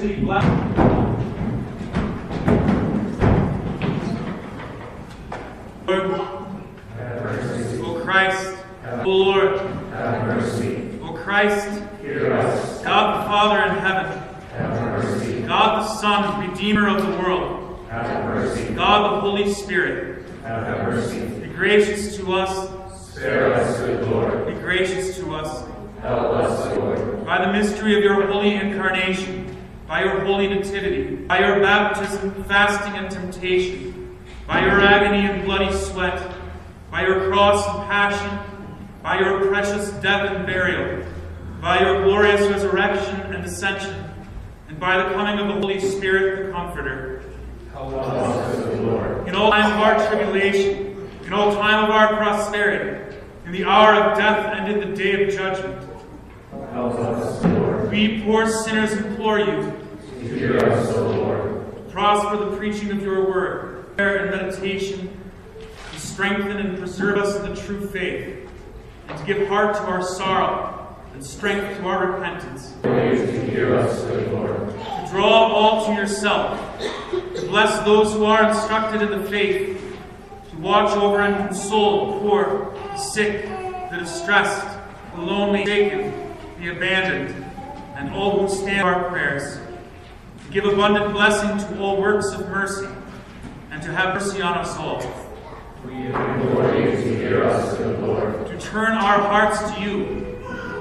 might richly holy nativity, by your baptism, fasting, and temptation, by your agony and bloody sweat, by your cross and passion, by your precious death and burial, by your glorious resurrection and ascension, and by the coming of the Holy Spirit, the Comforter. Help us, Lord. In all time of our tribulation, in all time of our prosperity, in the hour of death and in the day of judgment, Help us, Lord. we poor sinners implore you Hear us, O Lord. prosper the preaching of your word, prayer and meditation, to strengthen and preserve us in the true faith, and to give heart to our sorrow and strength to our repentance, Pray to hear us, good Lord. to draw all to yourself, to bless those who are instructed in the faith, to watch over and console the poor, the sick, the distressed, the lonely, the abandoned, and all who stand our prayers. To give abundant blessing to all works of mercy, and to have mercy on us all. We implore you to hear us, good Lord. To turn our hearts to you,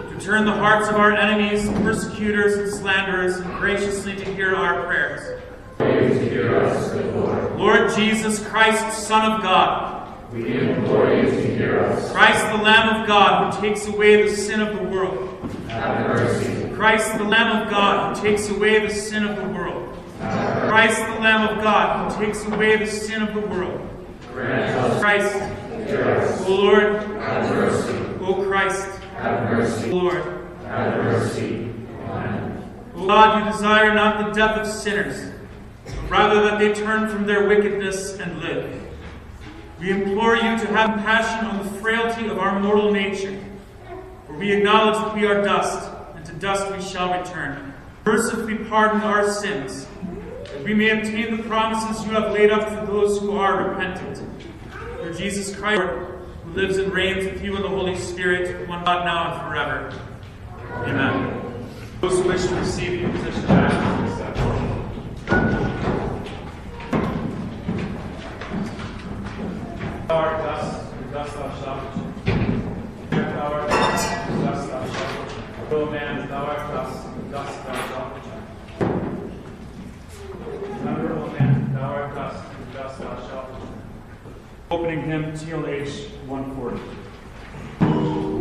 to turn the hearts of our enemies, persecutors, and slanderers, and graciously to hear our prayers. Pray to hear us, good Lord. Lord Jesus Christ, Son of God, We implore you to hear us. Christ the Lamb of God who takes away the sin of the world. Have mercy. Christ the Lamb of God who takes away the sin of the world. Christ the Lamb of God who takes away the sin of the world. Christ. O Lord, Have mercy. O Christ, Have mercy. Lord. Have mercy. Amen. O God, you desire not the death of sinners, but rather that they turn from their wickedness and live. We implore you to have compassion on the frailty of our mortal nature, for we acknowledge that we are dust, dust we shall return. Mercifully pardon our sins, that we may obtain the promises you have laid up for those who are repentant. Through Jesus Christ, who lives and reigns with you in the Holy Spirit, one God now and forever. Amen. Those who wish to receive the imposition of dust, and dust shalt return. Thou art dust, and dust thou shalt return. O man, thou art dust, and dust thou shalt return. Remember, O man, thou art dust, and dust thou shalt return. Opening hymn, TLH 140.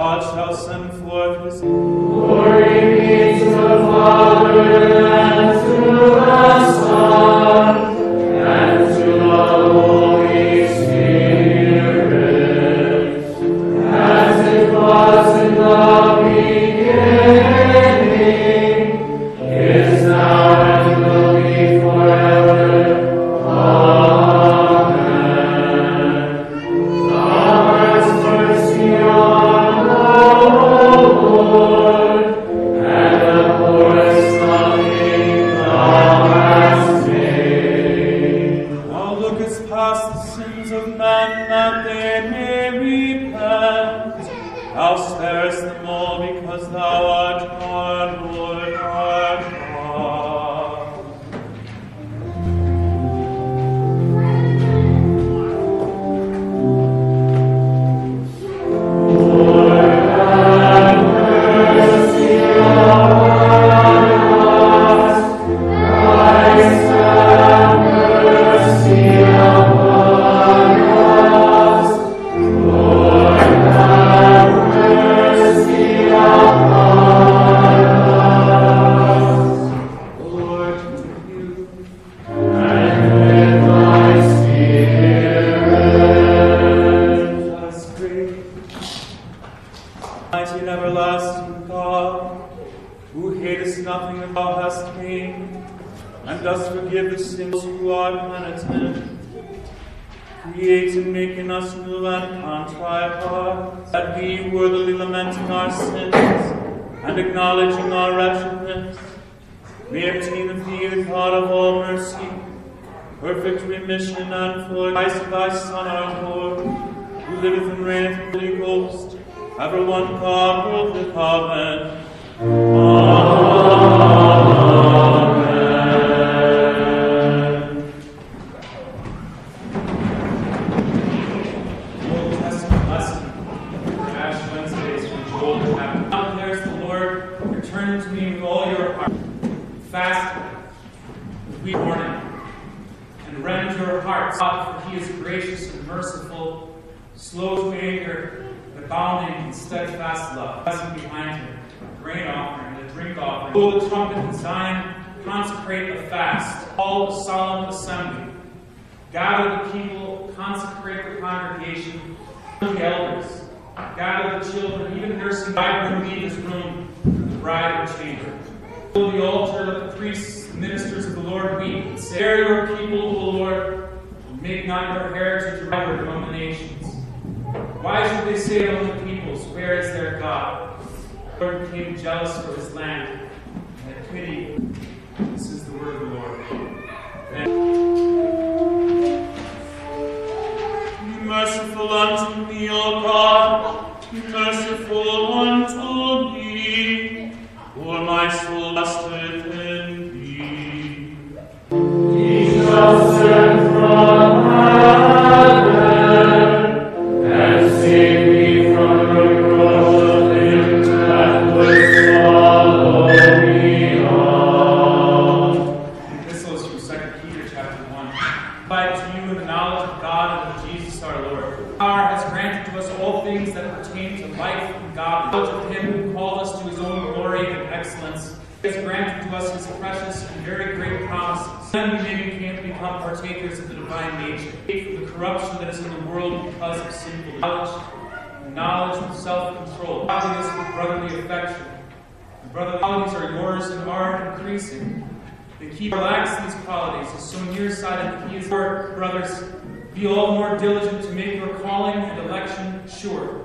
Gott aus dem Vorgesehen. Glory to the Father and to he lacks these qualities, is so nearsighted he is our brothers. Be all more diligent to make your calling and election sure.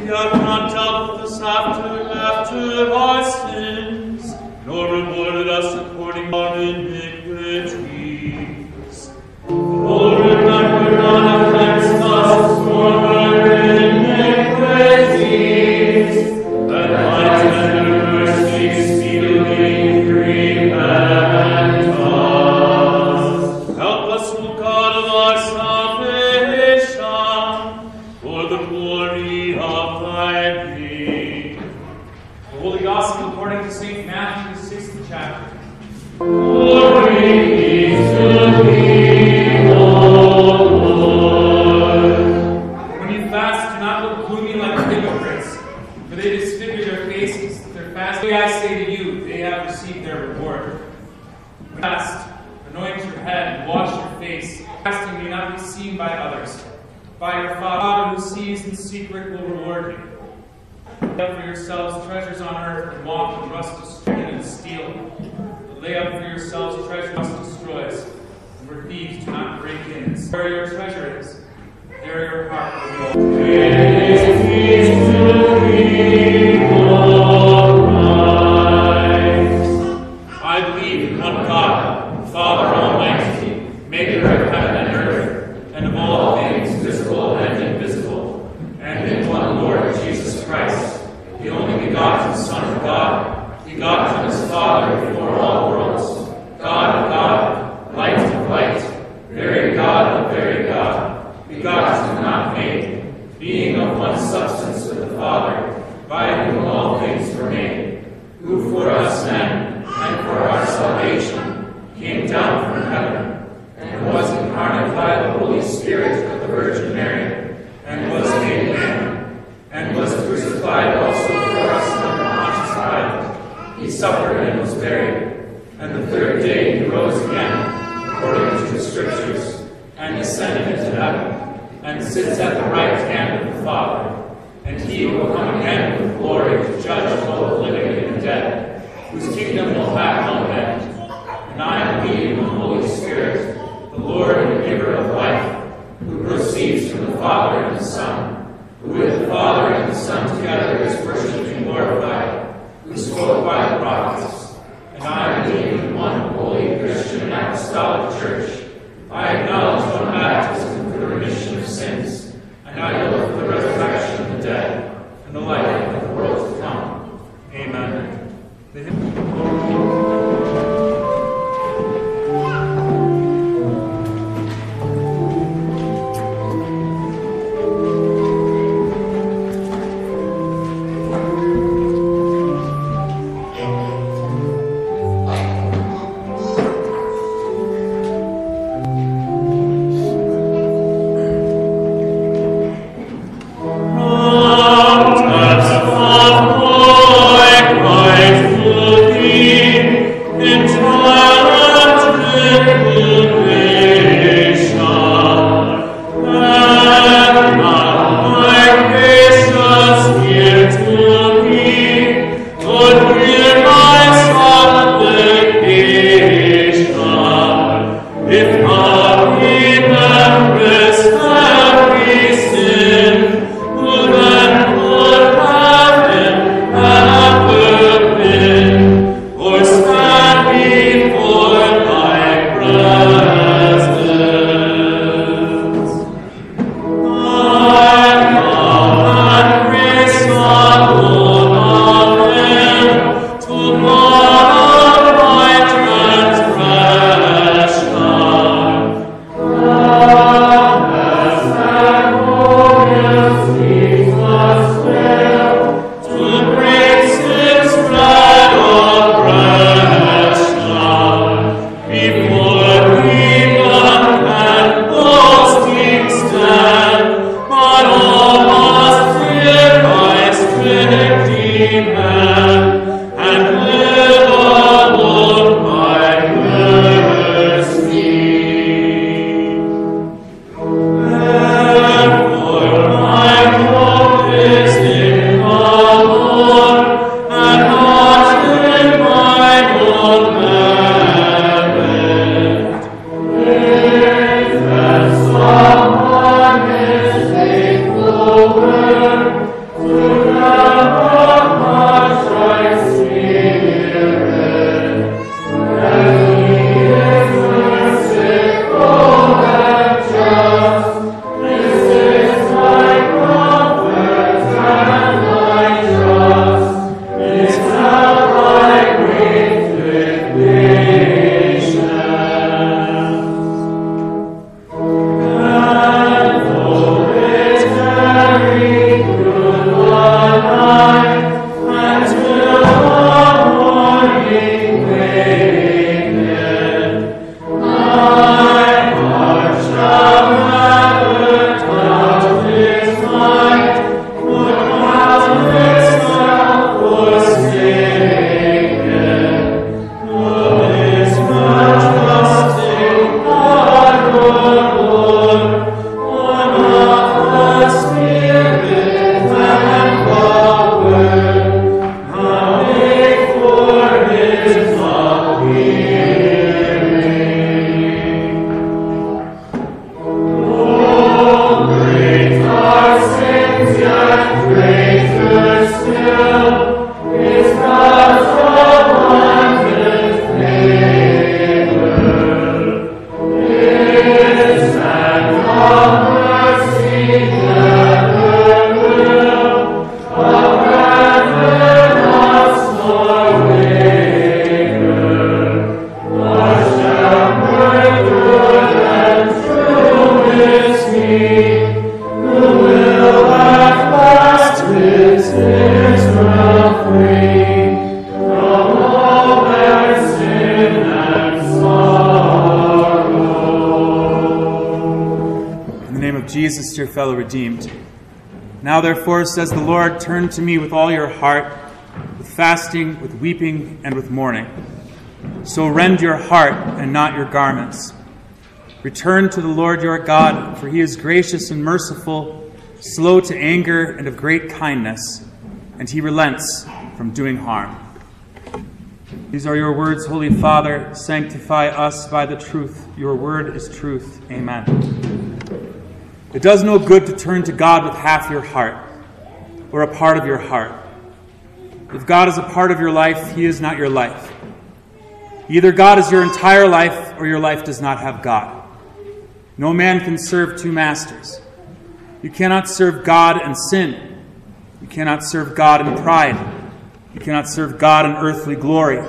We are not dealt with us after, after our sins, nor rewarded us according to our therefore, says the Lord, turn to me with all your heart, with fasting, with weeping, and with mourning. So rend your heart and not your garments. Return to the Lord your God, for he is gracious and merciful, slow to anger, and of great kindness, and he relents from doing harm. These are your words, Holy Father. Sanctify us by the truth. Your word is truth. Amen. It does no good to turn to God with half your heart or a part of your heart. If God is a part of your life, He is not your life. Either God is your entire life or your life does not have God. No man can serve two masters. You cannot serve God and sin. You cannot serve God and pride. You cannot serve God and earthly glory.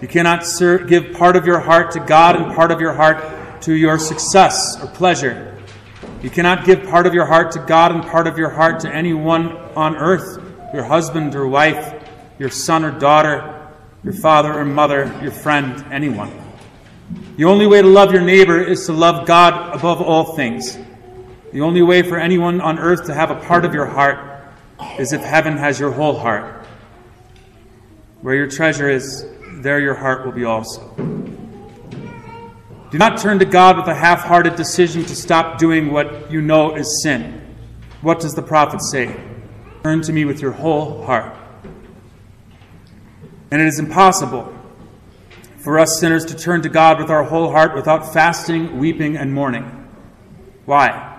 You cannot serve, give part of your heart to God and part of your heart to your success or pleasure. You cannot give part of your heart to God and part of your heart to anyone on earth your husband or wife, your son or daughter, your father or mother, your friend, anyone. The only way to love your neighbor is to love God above all things. The only way for anyone on earth to have a part of your heart is if heaven has your whole heart. Where your treasure is, there your heart will be also. Do not turn to God with a half hearted decision to stop doing what you know is sin. What does the prophet say? Turn to me with your whole heart. And it is impossible for us sinners to turn to God with our whole heart without fasting, weeping, and mourning. Why?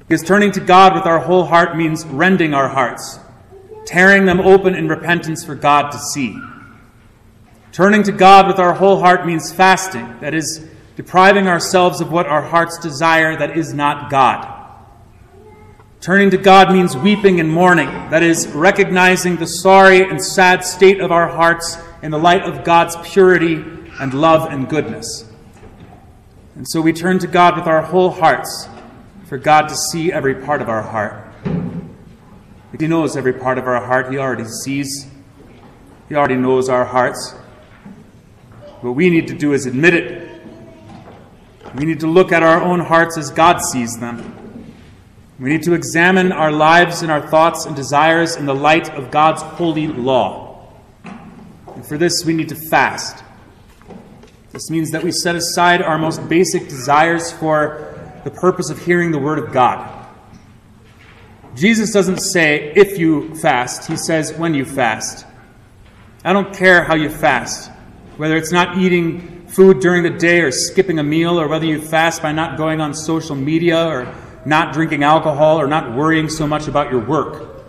Because turning to God with our whole heart means rending our hearts, tearing them open in repentance for God to see. Turning to God with our whole heart means fasting, that is, depriving ourselves of what our hearts desire that is not God. Turning to God means weeping and mourning, that is, recognizing the sorry and sad state of our hearts in the light of God's purity and love and goodness. And so we turn to God with our whole hearts for God to see every part of our heart. He knows every part of our heart, He already sees, He already knows our hearts. What we need to do is admit it. We need to look at our own hearts as God sees them. We need to examine our lives and our thoughts and desires in the light of God's holy law. And for this, we need to fast. This means that we set aside our most basic desires for the purpose of hearing the Word of God. Jesus doesn't say if you fast, He says when you fast. I don't care how you fast, whether it's not eating food during the day or skipping a meal, or whether you fast by not going on social media or not drinking alcohol or not worrying so much about your work.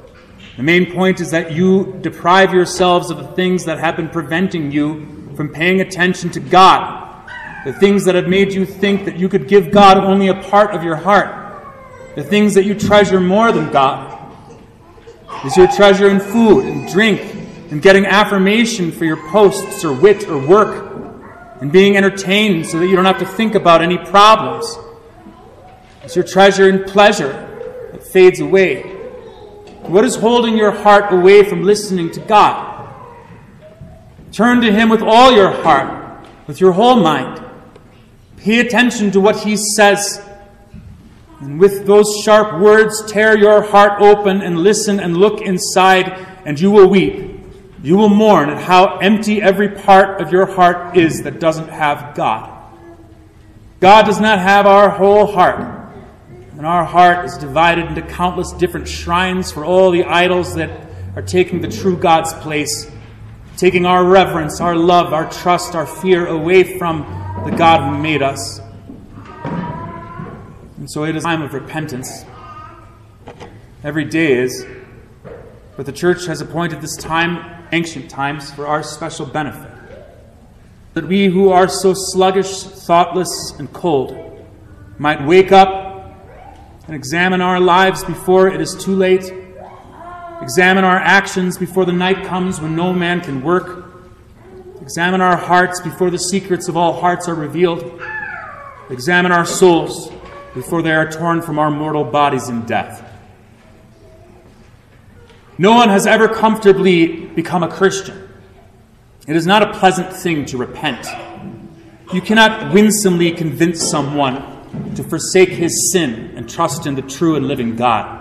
The main point is that you deprive yourselves of the things that have been preventing you from paying attention to God, the things that have made you think that you could give God only a part of your heart, the things that you treasure more than God. Is your treasure in food and drink and getting affirmation for your posts or wit or work and being entertained so that you don't have to think about any problems? Is your treasure in pleasure that fades away? What is holding your heart away from listening to God? Turn to Him with all your heart, with your whole mind. Pay attention to what He says. And with those sharp words, tear your heart open and listen and look inside, and you will weep. You will mourn at how empty every part of your heart is that doesn't have God. God does not have our whole heart. And our heart is divided into countless different shrines for all the idols that are taking the true God's place, taking our reverence, our love, our trust, our fear away from the God who made us. And so it is a time of repentance. Every day is. But the church has appointed this time, ancient times, for our special benefit. That we who are so sluggish, thoughtless, and cold might wake up and examine our lives before it is too late. Examine our actions before the night comes when no man can work. Examine our hearts before the secrets of all hearts are revealed. Examine our souls before they are torn from our mortal bodies in death. No one has ever comfortably become a Christian. It is not a pleasant thing to repent. You cannot winsomely convince someone to forsake his sin and trust in the true and living God.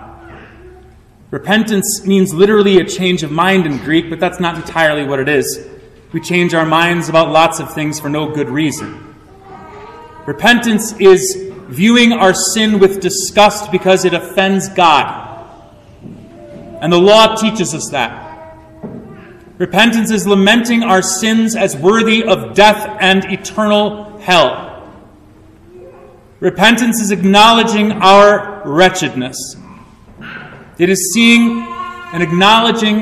Repentance means literally a change of mind in Greek, but that's not entirely what it is. We change our minds about lots of things for no good reason. Repentance is viewing our sin with disgust because it offends God. And the law teaches us that. Repentance is lamenting our sins as worthy of death and eternal hell. Repentance is acknowledging our wretchedness. It is seeing and acknowledging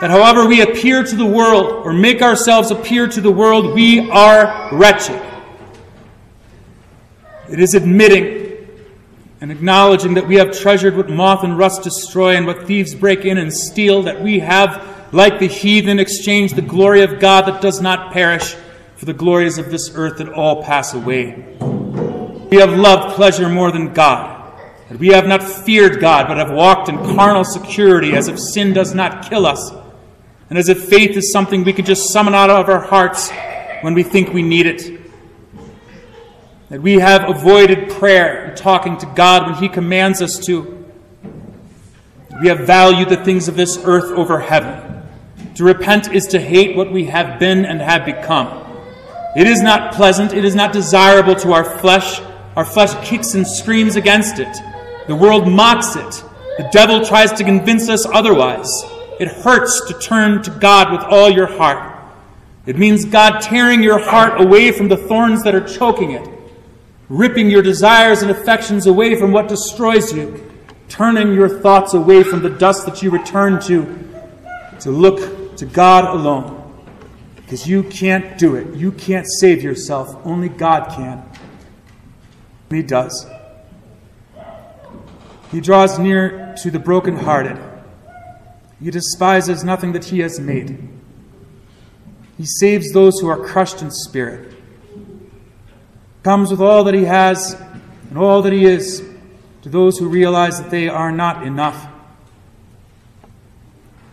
that however we appear to the world or make ourselves appear to the world, we are wretched. It is admitting and acknowledging that we have treasured what moth and rust destroy and what thieves break in and steal, that we have, like the heathen, exchanged the glory of God that does not perish for the glories of this earth that all pass away. We have loved pleasure more than God. That we have not feared God, but have walked in carnal security as if sin does not kill us, and as if faith is something we can just summon out of our hearts when we think we need it. That we have avoided prayer and talking to God when He commands us to. We have valued the things of this earth over heaven. To repent is to hate what we have been and have become. It is not pleasant, it is not desirable to our flesh. Our flesh kicks and screams against it. The world mocks it. The devil tries to convince us otherwise. It hurts to turn to God with all your heart. It means God tearing your heart away from the thorns that are choking it, ripping your desires and affections away from what destroys you, turning your thoughts away from the dust that you return to, to look to God alone. Because you can't do it. You can't save yourself. Only God can. And He does. He draws near to the brokenhearted. He despises nothing that He has made. He saves those who are crushed in spirit. Comes with all that He has and all that He is to those who realize that they are not enough.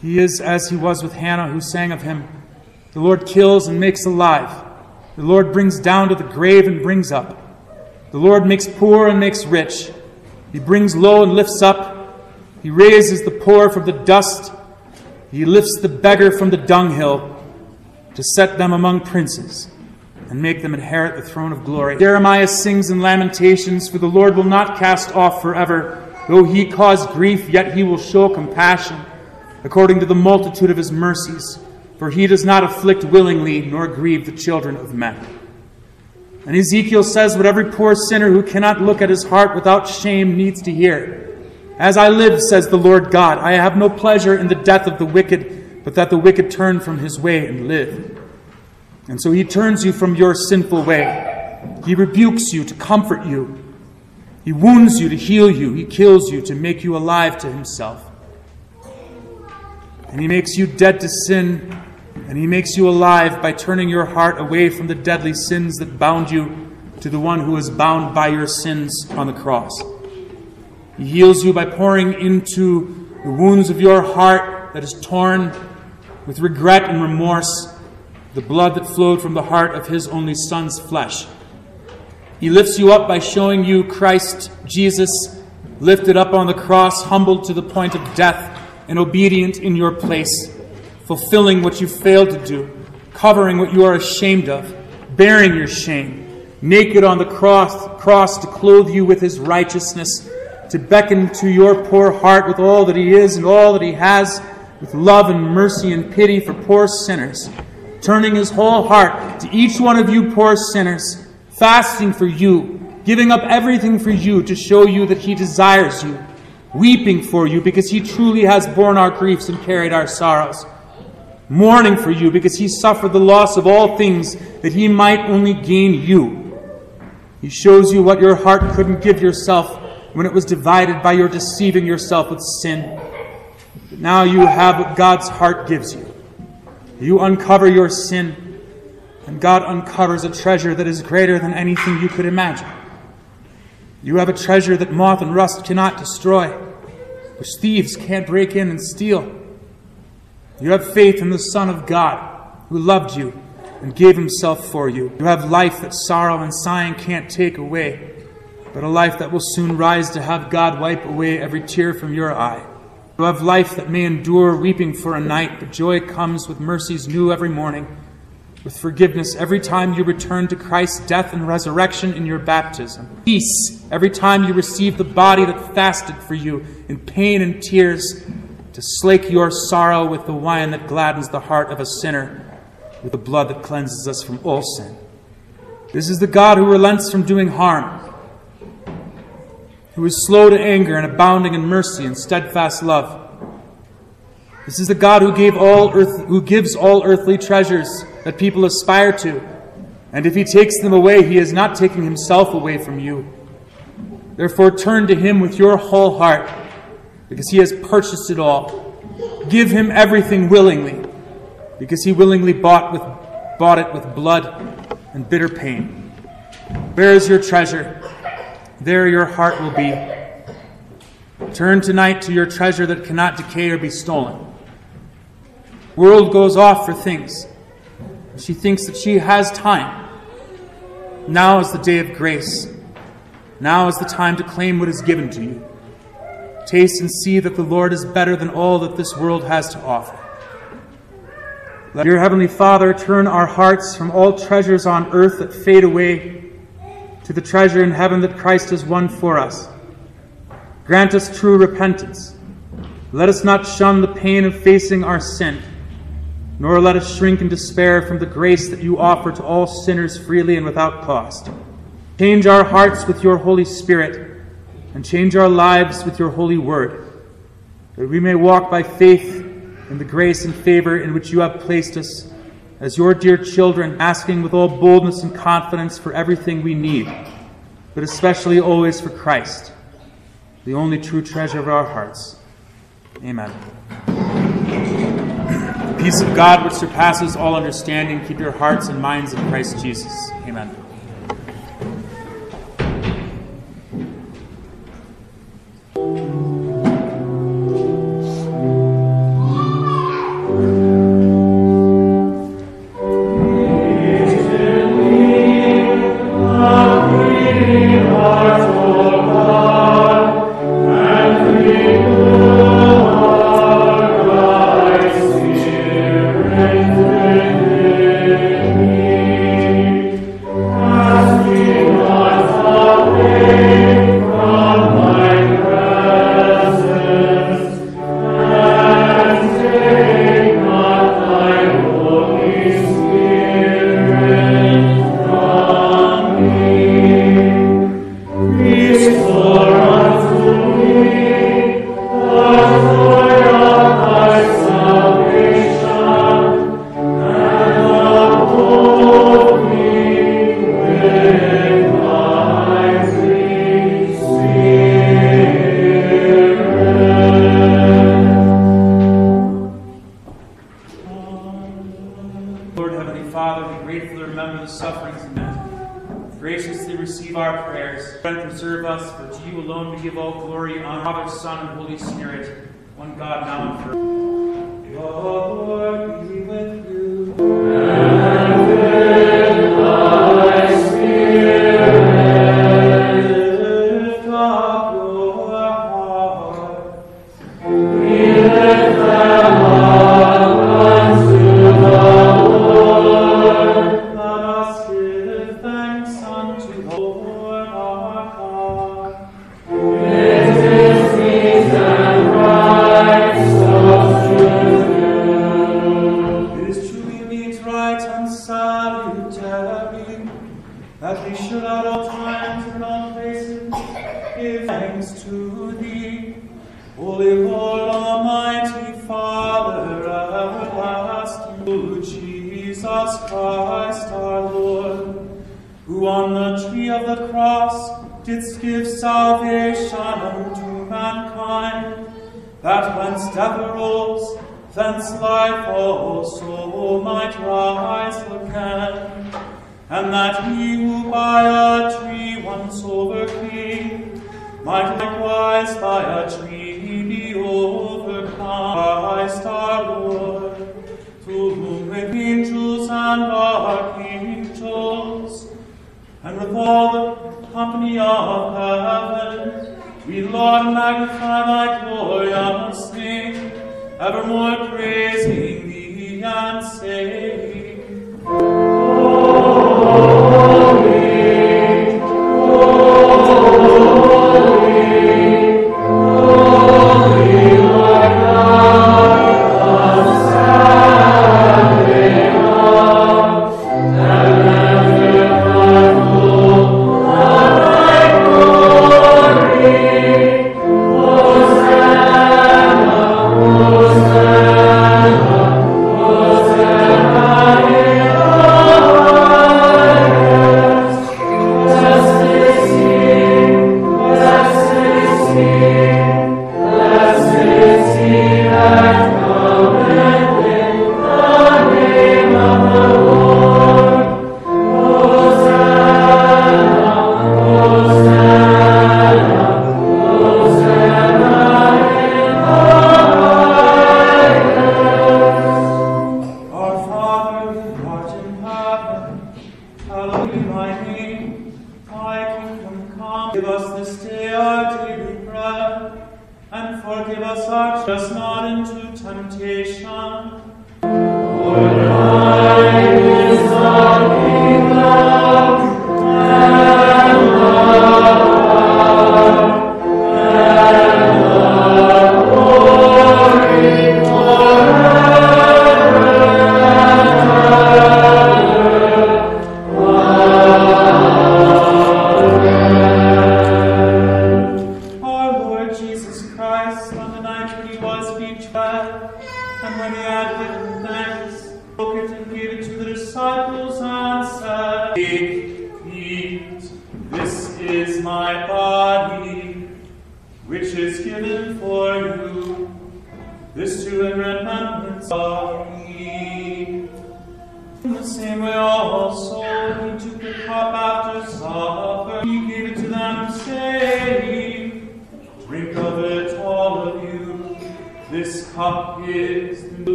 He is as He was with Hannah, who sang of Him The Lord kills and makes alive. The Lord brings down to the grave and brings up. The Lord makes poor and makes rich. He brings low and lifts up. He raises the poor from the dust. He lifts the beggar from the dunghill to set them among princes and make them inherit the throne of glory. Jeremiah sings in Lamentations, For the Lord will not cast off forever. Though he cause grief, yet he will show compassion, according to the multitude of his mercies. For he does not afflict willingly, nor grieve the children of men. And Ezekiel says what every poor sinner who cannot look at his heart without shame needs to hear. As I live, says the Lord God, I have no pleasure in the death of the wicked, but that the wicked turn from his way and live. And so he turns you from your sinful way. He rebukes you to comfort you. He wounds you to heal you. He kills you to make you alive to himself. And he makes you dead to sin and he makes you alive by turning your heart away from the deadly sins that bound you to the one who is bound by your sins on the cross. He heals you by pouring into the wounds of your heart that is torn with regret and remorse the blood that flowed from the heart of his only Son's flesh. He lifts you up by showing you Christ Jesus lifted up on the cross, humbled to the point of death, and obedient in your place fulfilling what you failed to do, covering what you are ashamed of, bearing your shame, naked on the cross, cross to clothe you with his righteousness, to beckon to your poor heart with all that he is and all that he has, with love and mercy and pity for poor sinners, turning his whole heart to each one of you poor sinners, fasting for you, giving up everything for you to show you that he desires you, weeping for you because he truly has borne our griefs and carried our sorrows mourning for you because he suffered the loss of all things that he might only gain you. He shows you what your heart couldn't give yourself when it was divided by your deceiving yourself with sin. But now you have what God's heart gives you. You uncover your sin, and God uncovers a treasure that is greater than anything you could imagine. You have a treasure that moth and rust cannot destroy, which thieves can't break in and steal. You have faith in the Son of God who loved you and gave himself for you. You have life that sorrow and sighing can't take away, but a life that will soon rise to have God wipe away every tear from your eye. You have life that may endure weeping for a night, but joy comes with mercies new every morning, with forgiveness every time you return to Christ's death and resurrection in your baptism. Peace every time you receive the body that fasted for you in pain and tears to slake your sorrow with the wine that gladdens the heart of a sinner, with the blood that cleanses us from all sin. This is the God who relents from doing harm, who is slow to anger and abounding in mercy and steadfast love. This is the God who gave all earth, who gives all earthly treasures that people aspire to. And if he takes them away, he is not taking himself away from you. Therefore, turn to him with your whole heart because he has purchased it all. Give him everything willingly, because he willingly bought, with, bought it with blood and bitter pain. Where is your treasure? There your heart will be. Turn tonight to your treasure that cannot decay or be stolen. World goes off for things. She thinks that she has time. Now is the day of grace. Now is the time to claim what is given to you. Taste and see that the Lord is better than all that this world has to offer. Let your Heavenly Father, turn our hearts from all treasures on earth that fade away to the treasure in heaven that Christ has won for us. Grant us true repentance. Let us not shun the pain of facing our sin, nor let us shrink in despair from the grace that you offer to all sinners freely and without cost. Change our hearts with your Holy Spirit, and change our lives with your holy word, that we may walk by faith in the grace and favor in which you have placed us as your dear children, asking with all boldness and confidence for everything we need, but especially always for Christ, the only true treasure of our hearts. Amen. The peace of God, which surpasses all understanding, keep your hearts and minds in Christ Jesus. Amen. Father, we gratefully remember the sufferings of men. Graciously receive our prayers. And preserve us, for to you alone we give all glory, honor, Father, Son, and Holy Spirit, one God, now and forever. Lord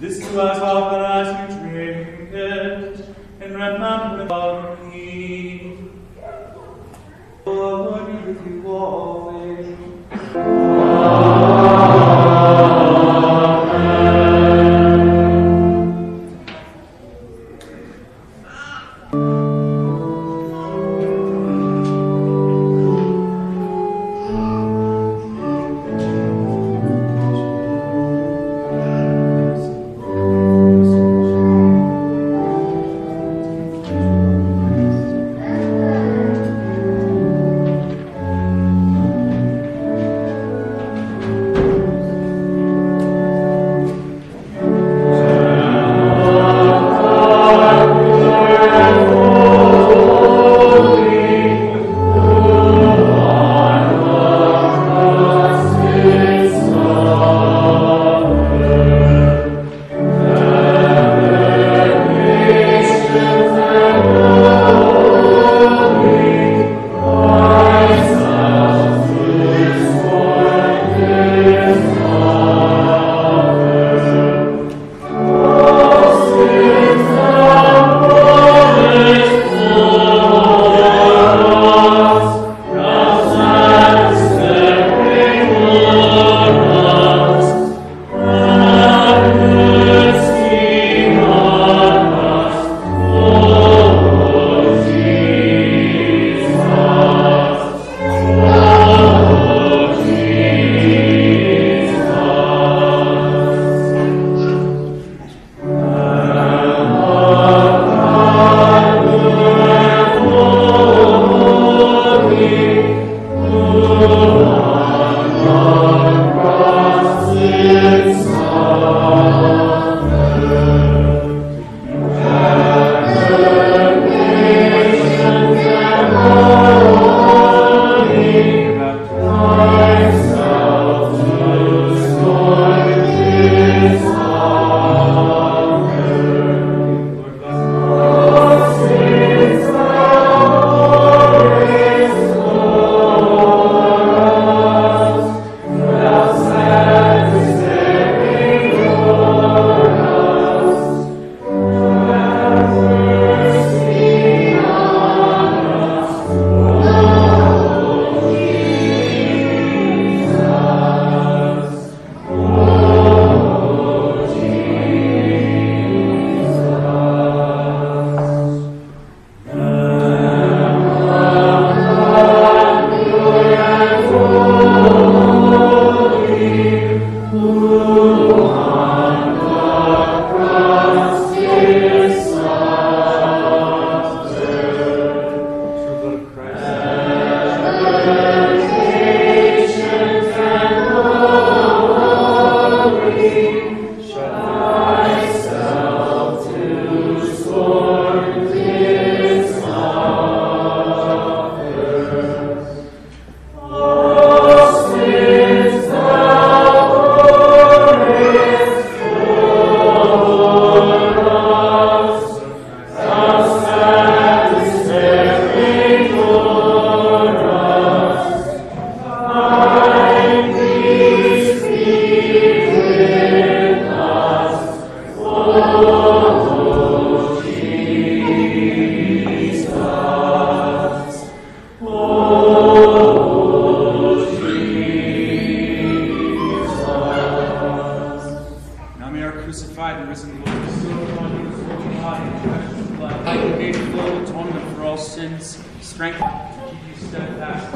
This is what our Christ we drink, and wrap my full atonement for all sins, strength to keep you steadfast.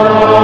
To